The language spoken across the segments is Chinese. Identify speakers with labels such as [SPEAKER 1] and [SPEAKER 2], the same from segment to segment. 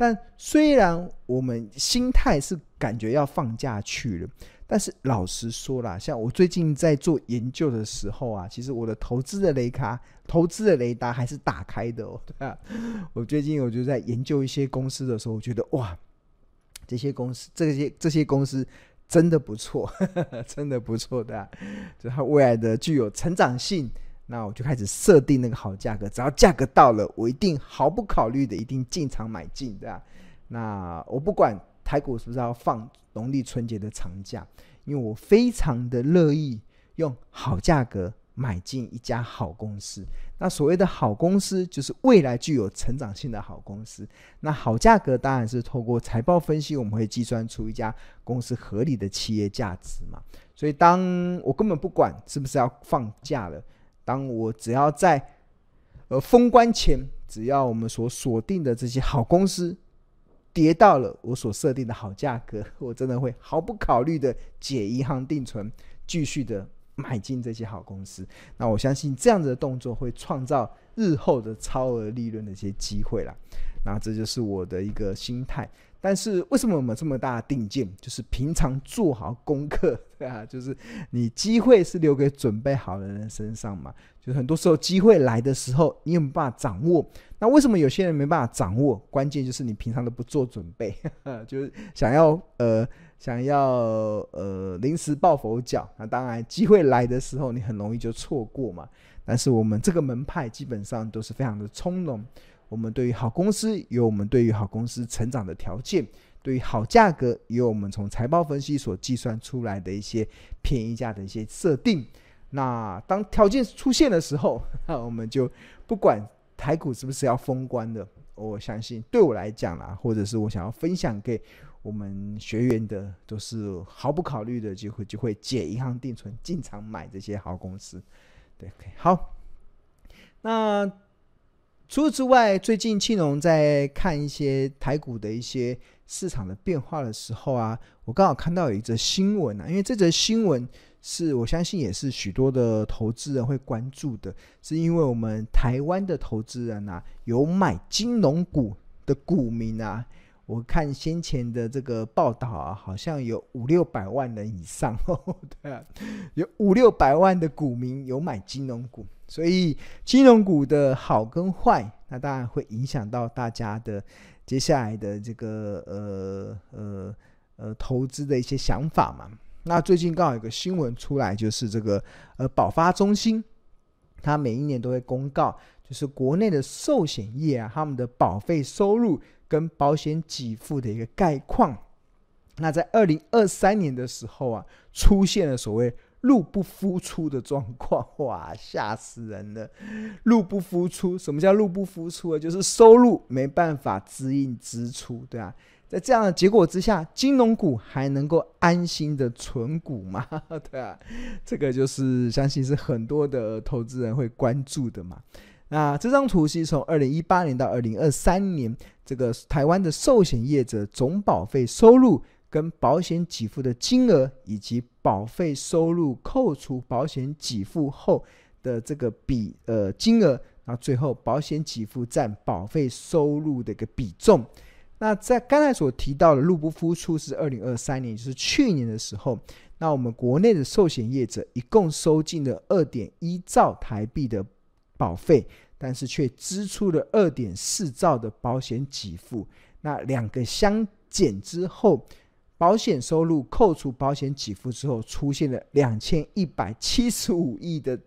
[SPEAKER 1] 但虽然我们心态是感觉要放假去了，但是老实说啦，像我最近在做研究的时候啊，其实我的投资的雷卡、投资的雷达还是打开的哦。对啊，我最近我就在研究一些公司的时候，我觉得哇，这些公司、这些这些公司真的不错，真的不错的啊，就它未来的具有成长性。那我就开始设定那个好价格，只要价格到了，我一定毫不考虑的一定进场买进，对吧？那我不管台股是不是要放农历春节的长假，因为我非常的乐意用好价格买进一家好公司。那所谓的好公司，就是未来具有成长性的好公司。那好价格当然是透过财报分析，我们会计算出一家公司合理的企业价值嘛。所以当我根本不管是不是要放假了。当我只要在呃封关前，只要我们所锁定的这些好公司跌到了我所设定的好价格，我真的会毫不考虑的解银行定存，继续的买进这些好公司。那我相信这样子的动作会创造日后的超额利润的一些机会啦。那这就是我的一个心态。但是为什么我们这么大的定见？就是平常做好功课，对啊，就是你机会是留给准备好的人身上嘛。就是很多时候机会来的时候，你有没办法掌握？那为什么有些人没办法掌握？关键就是你平常都不做准备，就是想要呃想要呃临时抱佛脚。那当然机会来的时候，你很容易就错过嘛。但是我们这个门派基本上都是非常的从容。我们对于好公司有我们对于好公司成长的条件，对于好价格有我们从财报分析所计算出来的一些便宜价的一些设定。那当条件出现的时候，那我们就不管台股是不是要封关的，我相信对我来讲啦，或者是我想要分享给我们学员的，都是毫不考虑的就会就会解银行定存进场买这些好公司。对，OK 好，那。除此之外，最近庆隆在看一些台股的一些市场的变化的时候啊，我刚好看到有一则新闻啊，因为这则新闻是我相信也是许多的投资人会关注的，是因为我们台湾的投资人啊，有买金融股的股民啊，我看先前的这个报道啊，好像有五六百万人以上，对啊，有五六百万的股民有买金融股。所以金融股的好跟坏，那当然会影响到大家的接下来的这个呃呃呃投资的一些想法嘛。那最近刚好有个新闻出来，就是这个呃保发中心，它每一年都会公告，就是国内的寿险业啊，他们的保费收入跟保险给付的一个概况。那在二零二三年的时候啊，出现了所谓。入不敷出的状况，哇，吓死人了！入不敷出，什么叫入不敷出啊？就是收入没办法支应支出，对啊，在这样的结果之下，金融股还能够安心的存股吗？对啊，这个就是相信是很多的投资人会关注的嘛。那这张图是从二零一八年到二零二三年，这个台湾的寿险业者总保费收入。跟保险给付的金额以及保费收入扣除保险给付后的这个比呃金额，那最后保险给付占保费收入的一个比重。那在刚才所提到的入不敷出是二零二三年，就是去年的时候，那我们国内的寿险业者一共收进了二点一兆台币的保费，但是却支出了二点四兆的保险给付。那两个相减之后。保险收入扣除保险给付之后，出现了两千一百七十五亿的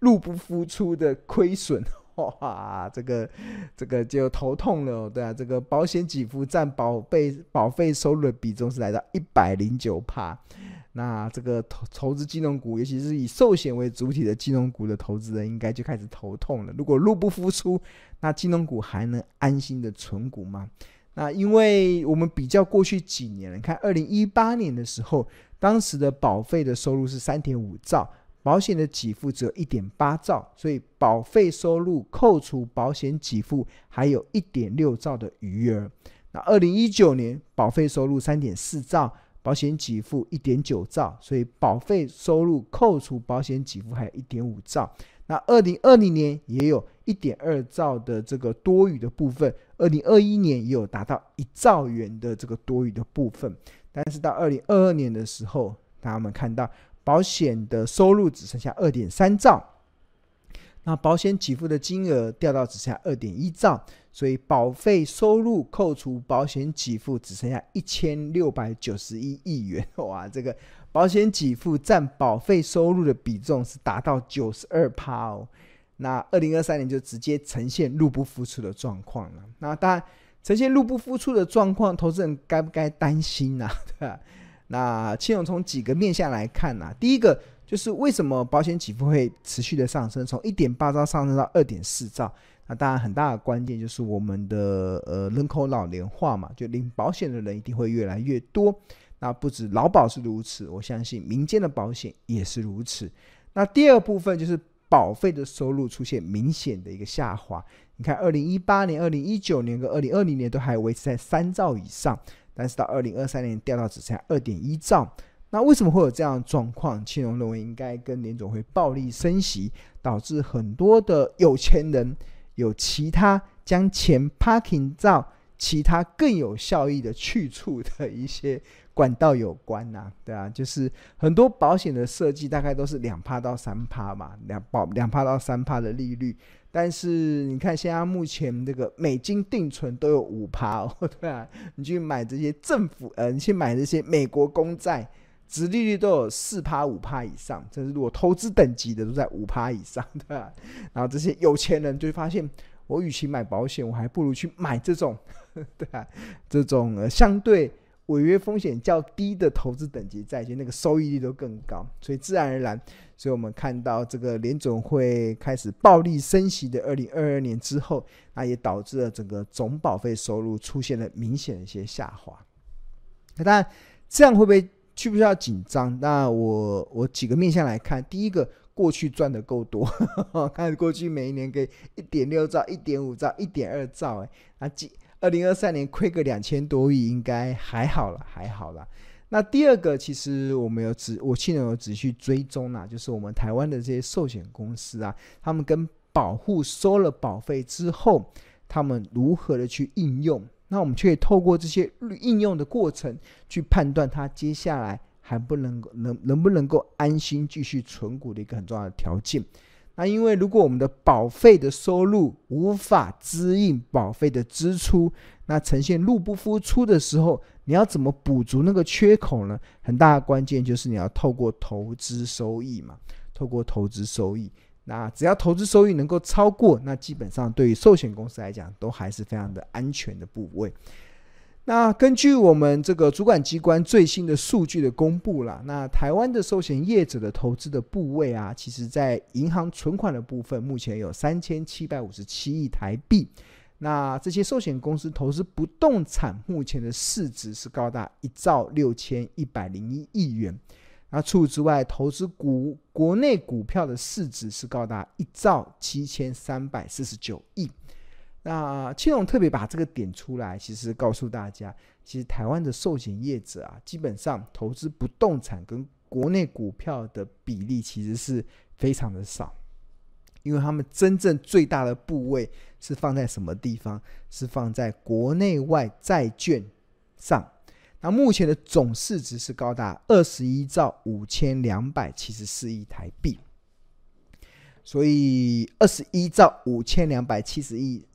[SPEAKER 1] 入不敷出的亏损，哇，这个这个就头痛了，对啊，这个保险给付占保费保费收入的比重是来到一百零九趴，那这个投投资金融股，尤其是以寿险为主体的金融股的投资人，应该就开始头痛了。如果入不敷出，那金融股还能安心的存股吗？那因为我们比较过去几年，你看二零一八年的时候，当时的保费的收入是三点五兆，保险的给付只有一点八兆，所以保费收入扣除保险给付还有一点六兆的余额。那二零一九年保费收入三点四兆，保险给付一点九兆，所以保费收入扣除保险给付还有一点五兆。那二零二零年也有一点二兆的这个多余的部分，二零二一年也有达到一兆元的这个多余的部分，但是到二零二二年的时候，大家们看到保险的收入只剩下二点三兆，那保险给付的金额掉到只剩下二点一兆，所以保费收入扣除保险给付只剩下一千六百九十一亿元，哇，这个保险给付占保费收入的比重是达到九十二趴哦。那二零二三年就直接呈现入不敷出的状况了。那当然，呈现入不敷出的状况，投资人该不该担心呢、啊？对吧？那庆荣从几个面向来看呢、第一个就是为什么保险给付会持续的上升，从一点八兆上升到二点四兆。那当然，很大的关键就是我们的呃人口老龄化嘛，就领保险的人一定会越来越多。那不止劳保是如此，我相信民间的保险也是如此。那第二部分就是。保费的收入出现明显的一个下滑，你看，二零一八年、二零一九年跟二零二零年都还维持在三兆以上，但是到二零二三年掉到只剩下二点一兆。那为什么会有这样的状况？青龙认为应该跟联总会暴力升息，导致很多的有钱人有其他将钱 parking 到其他更有效益的去处的一些。管道有关呐、啊，对啊，就是很多保险的设计大概都是两趴到三趴嘛，两保两趴到三趴的利率。但是你看现在目前这个美金定存都有五趴哦，对啊，你去买这些政府呃，你去买这些美国公债，殖利率都有四趴五趴以上，甚至如果投资等级的都在五趴以上，对吧、然后这些有钱人就会发现，我与其买保险，我还不如去买这种，对啊，这种呃相对。违约风险较低的投资等级债券，那个收益率都更高，所以自然而然，所以我们看到这个联总会开始暴力升息的二零二二年之后，那也导致了整个总保费收入出现了明显的一些下滑。那当然，这样会不会需不需要紧张？那我我几个面向来看，第一个，过去赚的够多，看过去每一年给一点六兆、一点五兆、一点二兆，哎，那几。二零二三年亏个两千多亿，应该还好了，还好了。那第二个，其实我们有仔，我去年有仔细追踪啊，就是我们台湾的这些寿险公司啊，他们跟保户收了保费之后，他们如何的去应用？那我们却透过这些应用的过程，去判断它接下来还不能够能能不能够安心继续存股的一个很重要的条件。那因为如果我们的保费的收入无法支应保费的支出，那呈现入不敷出的时候，你要怎么补足那个缺口呢？很大的关键就是你要透过投资收益嘛，透过投资收益，那只要投资收益能够超过，那基本上对于寿险公司来讲都还是非常的安全的部位。那根据我们这个主管机关最新的数据的公布啦，那台湾的寿险业者的投资的部位啊，其实在银行存款的部分，目前有三千七百五十七亿台币。那这些寿险公司投资不动产，目前的市值是高达一兆六千一百零一亿元。那除此之外，投资股国内股票的市值是高达一兆七千三百四十九亿。那庆荣特别把这个点出来，其实告诉大家，其实台湾的寿险业者啊，基本上投资不动产跟国内股票的比例其实是非常的少，因为他们真正最大的部位是放在什么地方？是放在国内外债券上。那目前的总市值是高达二十一兆五千两百七十四亿台币，所以二十一兆五千两百七十亿。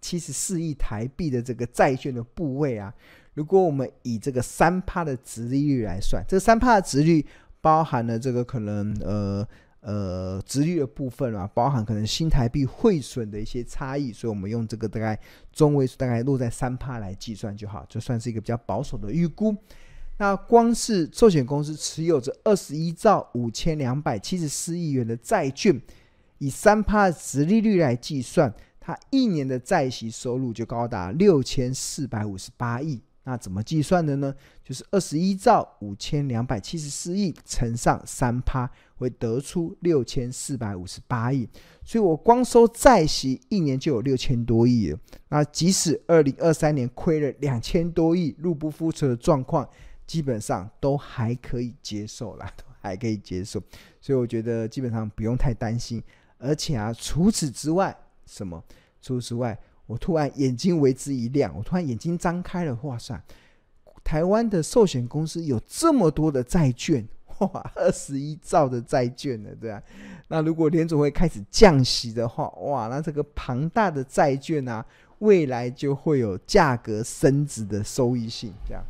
[SPEAKER 1] 七十四亿台币的这个债券的部位啊，如果我们以这个三趴的殖利率来算，这三趴的殖率包含了这个可能呃呃殖率的部分啊，包含可能新台币汇损的一些差异，所以我们用这个大概中位数大概落在三趴来计算就好，就算是一个比较保守的预估。那光是寿险公司持有着二十一兆五千两百七十四亿元的债券，以三趴的殖利率来计算。它一年的债息收入就高达六千四百五十八亿，那怎么计算的呢？就是二十一兆五千两百七十四亿乘上三趴，会得出六千四百五十八亿。所以我光收债息一年就有六千多亿了。那即使二零二三年亏了两千多亿，入不敷出的状况，基本上都还可以接受啦，都还可以接受。所以我觉得基本上不用太担心。而且啊，除此之外。什么？除此之外，我突然眼睛为之一亮，我突然眼睛张开了，哇塞！台湾的寿险公司有这么多的债券，哇，二十一兆的债券呢，对啊。那如果联总会开始降息的话，哇，那这个庞大的债券啊，未来就会有价格升值的收益性，这样。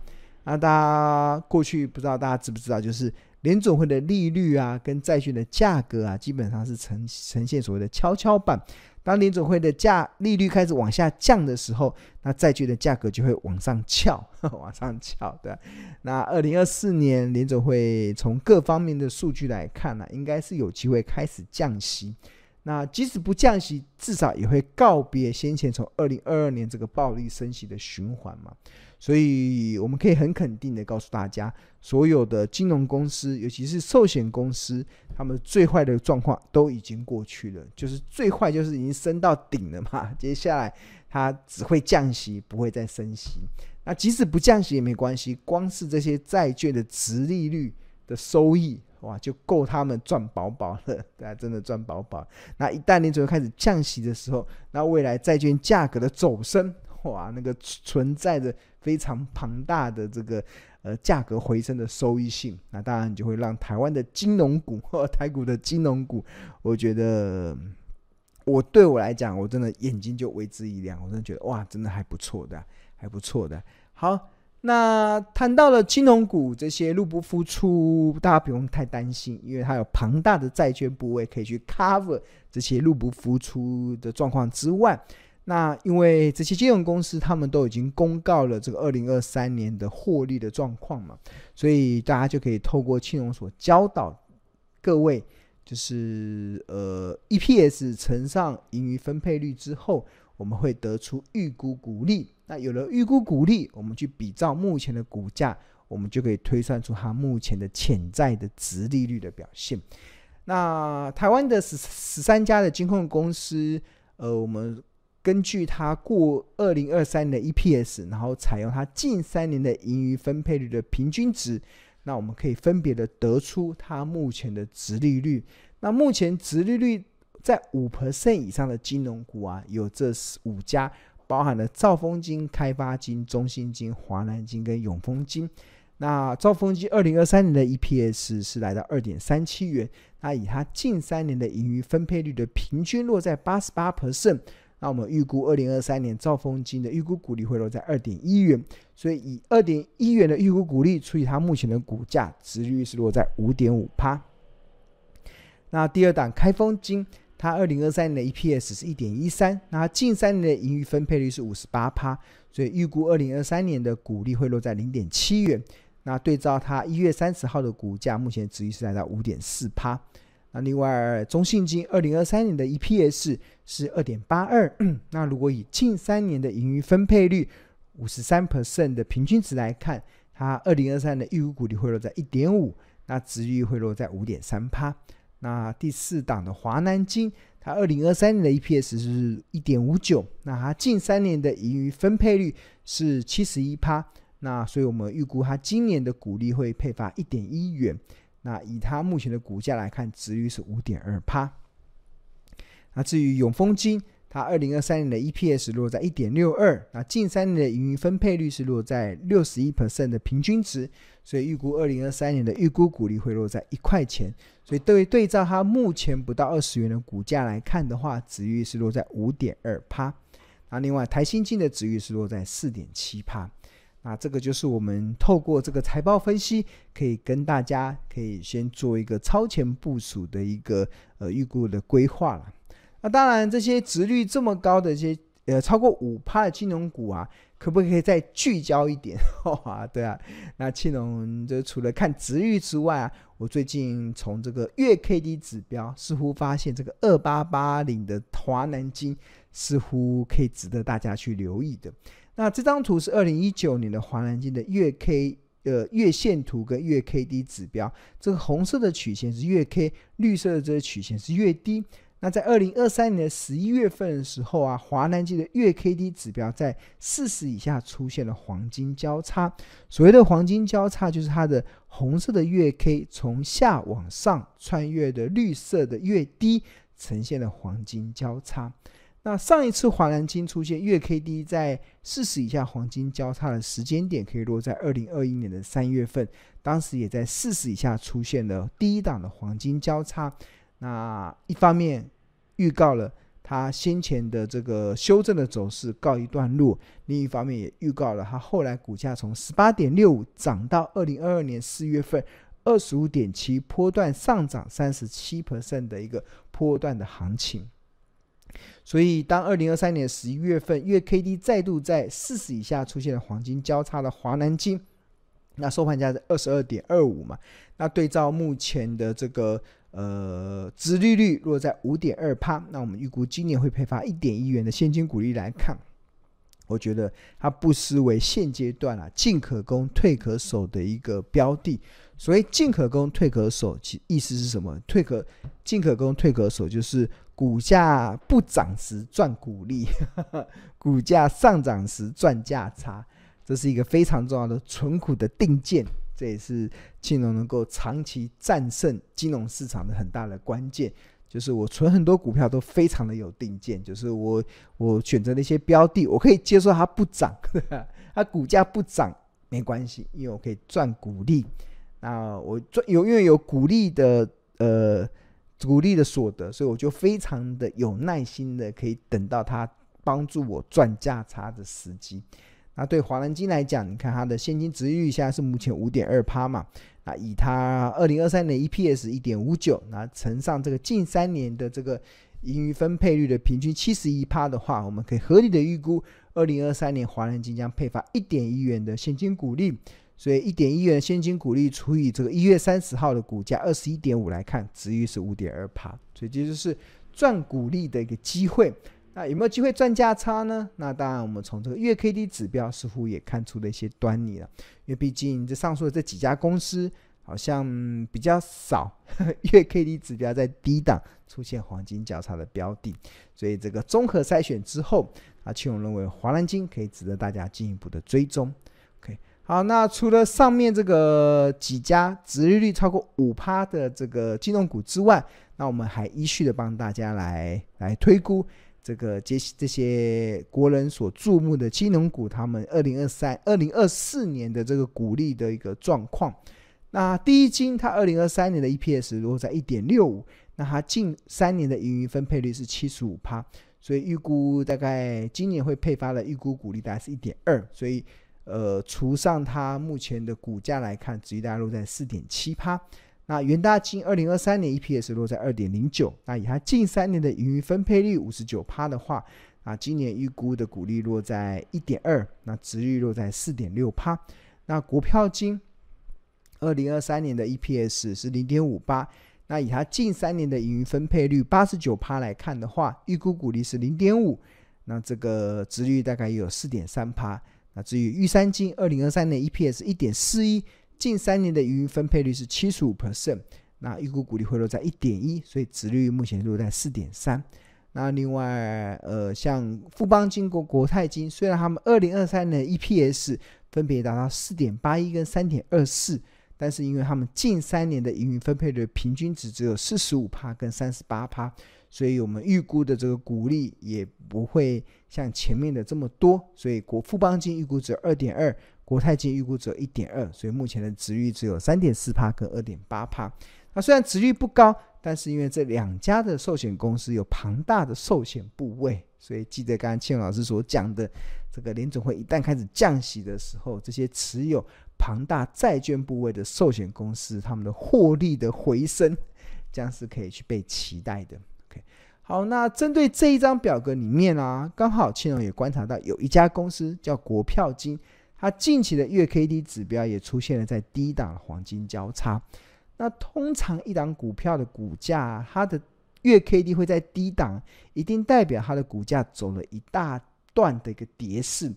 [SPEAKER 1] 那大家过去不知道大家知不知道，就是联总会的利率啊，跟债券的价格啊，基本上是呈呈现所谓的跷跷板。当联总会的价利率开始往下降的时候，那债券的价格就会往上翘，往上翘。对，那二零二四年联总会从各方面的数据来看呢、应该是有机会开始降息。那即使不降息，至少也会告别先前从二零二二年这个暴力升息的循环嘛。所以我们可以很肯定的告诉大家，所有的金融公司，尤其是寿险公司，他们最坏的状况都已经过去了。就是最坏就是已经升到顶了嘛，接下来它只会降息，不会再升息。那即使不降息也没关系，光是这些债券的殖利率的收益，哇，就够他们赚饱饱了。大家真的赚饱饱。那一旦你准备开始降息的时候，那未来债券价格的走升，哇，那个存在着非常庞大的这个呃价格回升的收益性，那当然就会让台湾的金融股或台股的金融股，我觉得我对我来讲，我真的眼睛就为之一亮，我真的觉得哇，真的还不错的，还不错的。好，那谈到了金融股这些入不敷出，大家不用太担心，因为它有庞大的债券部位可以去 cover 这些入不敷出的状况之外。那因为这些金融公司，他们都已经公告了这个二零二三年的获利的状况嘛，所以大家就可以透过金融所教导各位，就是呃 EPS 乘上盈余分配率之后，我们会得出预估股利。那有了预估股利，我们去比照目前的股价，我们就可以推算出它目前的潜在的值利率的表现。那台湾的十十三家的金控公司，呃，我们。根据它过二零二三的 EPS，然后采用它近三年的盈余分配率的平均值，那我们可以分别的得出它目前的值利率。那目前值利率在五 percent 以上的金融股啊，有这五家，包含了兆丰金、开发金、中信金、华南金跟永丰金。那兆丰金二零二三年的 EPS 是来到二点三七元，那以它近三年的盈余分配率的平均落在八十八 percent。那我们预估二零二三年兆丰金的预估股利会落在二点一元，所以以二点一元的预估股利除以它目前的股价，值率是落在五点五趴。那第二档开丰金，它二零二三年的 EPS 是一点一三，那近三年的盈余分配率是五十八趴，所以预估二零二三年的股利会落在零点七元。那对照它一月三十号的股价，目前值域是来到五点四趴。那另外，中信金二零二三年的 EPS 是二点八二。那如果以近三年的盈余分配率五十三 percent 的平均值来看，它二零二三的预估股利会落在一点五，那值域会落在五点三趴。那第四档的华南金，它二零二三年的 EPS 是一点五九，那它近三年的盈余分配率是七十一趴。那所以我们预估它今年的股利会配发一点一元。那以它目前的股价来看，值率是五点二趴。那至于永丰金，它二零二三年的 EPS 落在一点六二，那近三年的盈余分配率是落在六十一 percent 的平均值，所以预估二零二三年的预估股利会落在一块钱。所以对对照它目前不到二十元的股价来看的话，值域是落在五点二趴。那另外台新金的值域是落在四点七趴。那这个就是我们透过这个财报分析，可以跟大家可以先做一个超前部署的一个呃预估的规划了。那当然，这些值率这么高的一些呃超过五趴的金融股啊，可不可以再聚焦一点？哇，对啊。那庆隆就除了看值率之外啊，我最近从这个月 K D 指标，似乎发现这个二八八零的华南金似乎可以值得大家去留意的。那这张图是二零一九年的华南金的月 K 呃月线图跟月 K D 指标，这个红色的曲线是月 K，绿色的这个曲线是月 D。那在二零二三年的十一月份的时候啊，华南金的月 K D 指标在四十以下出现了黄金交叉。所谓的黄金交叉，就是它的红色的月 K 从下往上穿越的绿色的月 D，呈现了黄金交叉。那上一次华南金出现月 K D 在四十以下黄金交叉的时间点，可以落在二零二一年的三月份，当时也在四十以下出现了第一档的黄金交叉。那一方面预告了它先前的这个修正的走势告一段落，另一方面也预告了它后来股价从十八点六五涨到二零二二年四月份二十五点七，波段上涨三十七 percent 的一个波段的行情。所以，当二零二三年十一月份月 K D 再度在四十以下出现了黄金交叉的华南金，那收盘价是二十二点二五嘛？那对照目前的这个呃殖利率落在五点二趴，那我们预估今年会配发一点一元的现金股利来看，我觉得它不失为现阶段啊进可攻退可守的一个标的。所谓进可攻退可守，其意思是什么？退可进可攻退可守就是。股价不涨时赚股利，股价上涨时赚价差，这是一个非常重要的存股的定见，这也是庆隆能够长期战胜金融市场的很大的关键。就是我存很多股票都非常的有定见，就是我我选择的一些标的，我可以接受它不涨，它股价不涨没关系，因为我可以赚股利。那我赚有因为有股利的呃。股利的所得，所以我就非常的有耐心的，可以等到它帮助我赚价差的时机。那对华南金来讲，你看它的现金值率现在是目前五点二趴嘛，那以它二零二三年 EPS 一点五九，那乘上这个近三年的这个盈余分配率的平均七十一趴的话，我们可以合理的预估，二零二三年华南金将配发一点一元的现金股利。所以一点一元现金股利除以这个一月三十号的股价二十一点五来看，值率是五点二趴，所以这就是赚股利的一个机会。那有没有机会赚价差呢？那当然，我们从这个月 K D 指标似乎也看出了一些端倪了。因为毕竟这上述的这几家公司好像比较少 月 K D 指标在低档出现黄金交叉的标的，所以这个综合筛选之后，啊，庆隆认为华南金可以值得大家进一步的追踪。OK，好，那除了上面这个几家值利率超过五趴的这个金融股之外，那我们还依序的帮大家来来推估这个这些这些国人所注目的金融股，他们二零二三、二零二四年的这个股利的一个状况。那第一金它二零二三年的 EPS 如果在一点六五，那它近三年的盈余分配率是七十五趴，所以预估大概今年会配发的预估股利大概是一点二，所以。呃，除上它目前的股价来看，殖利率落在四点七趴。那元大金二零二三年 EPS 落在二点零九。那以它近三年的盈余分配率五十九趴的话，啊，今年预估的股利落在一点二，那殖利率落在四点六趴。那国票金二零二三年的 EPS 是零点五八。那以它近三年的盈余分配率八十九趴来看的话，预估股利是零点五。那这个殖利率大概有四点三趴。那至于玉山金，二零二三年 EPS 一点四一，近三年的盈余分配率是七十五 percent，那预估股利会落在一点一，所以殖利率目前落在四点三。那另外，呃，像富邦金、国国泰金，虽然他们二零二三年 EPS 分别达到四点八一跟三点二四，但是因为他们近三年的盈余分配率平均值只有四十五趴跟三十八趴。所以我们预估的这个股利也不会像前面的这么多，所以国富邦金预估值二点二，国泰金预估只有一点二，所以目前的值率只有三点四帕跟二点八帕。那虽然值率不高，但是因为这两家的寿险公司有庞大的寿险部位，所以记得刚刚庆老师所讲的，这个联准会一旦开始降息的时候，这些持有庞大债券部位的寿险公司，他们的获利的回升将是可以去被期待的。OK，好，那针对这一张表格里面啊，刚好庆隆也观察到有一家公司叫国票金，它近期的月 K D 指标也出现了在低档黄金交叉。那通常一档股票的股价，它的月 K D 会在低档，一定代表它的股价走了一大段的一个跌势。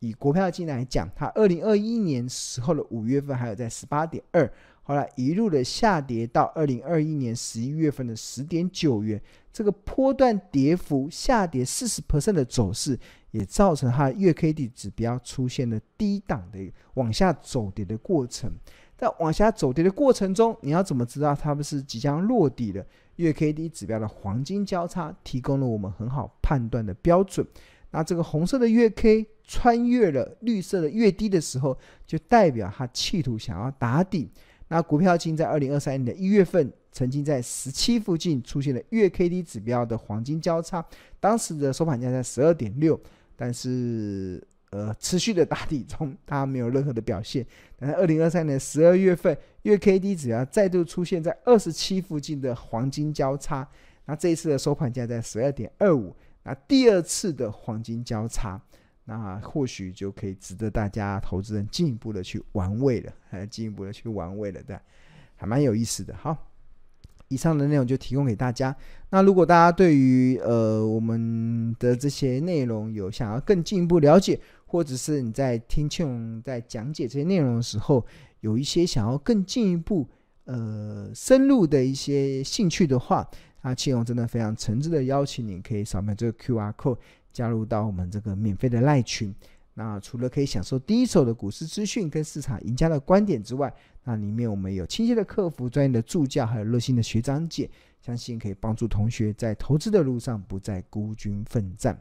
[SPEAKER 1] 以股票金来讲，它二零二一年时候的五月份还有在十八点二。后来一路的下跌到二零二一年十一月份的十点九元，这个波段跌幅下跌四十 percent 的走势，也造成它的月 K D 指标出现了低档的往下走跌的过程。在往下走跌的过程中，你要怎么知道它们是即将落底的？月 K D 指标的黄金交叉提供了我们很好判断的标准。那这个红色的月 K 穿越了绿色的月低的时候，就代表它企图想要打底。那股票经在二零二三年的一月份，曾经在十七附近出现了月 K D 指标的黄金交叉，当时的收盘价在十二点六，但是呃持续的打底中，它没有任何的表现。但是二零二三年十二月份，月 K D 指标再度出现在二十七附近的黄金交叉，那这一次的收盘价在十二点二五，那第二次的黄金交叉，那或许就可以值得大家投资人进一步的去玩味了，还进一步的去玩味了，对，还蛮有意思的，好。以上的内容就提供给大家。那如果大家对于呃我们的这些内容有想要更进一步了解，或者是你在听庆荣在讲解这些内容的时候，有一些想要更进一步呃深入的一些兴趣的话，那庆荣真的非常诚挚的邀请你，可以扫描这个 QR code 加入到我们这个免费的赖群。那除了可以享受第一手的股市资讯跟市场赢家的观点之外，那里面我们有亲切的客服、专业的助教，还有热心的学长姐，相信可以帮助同学在投资的路上不再孤军奋战。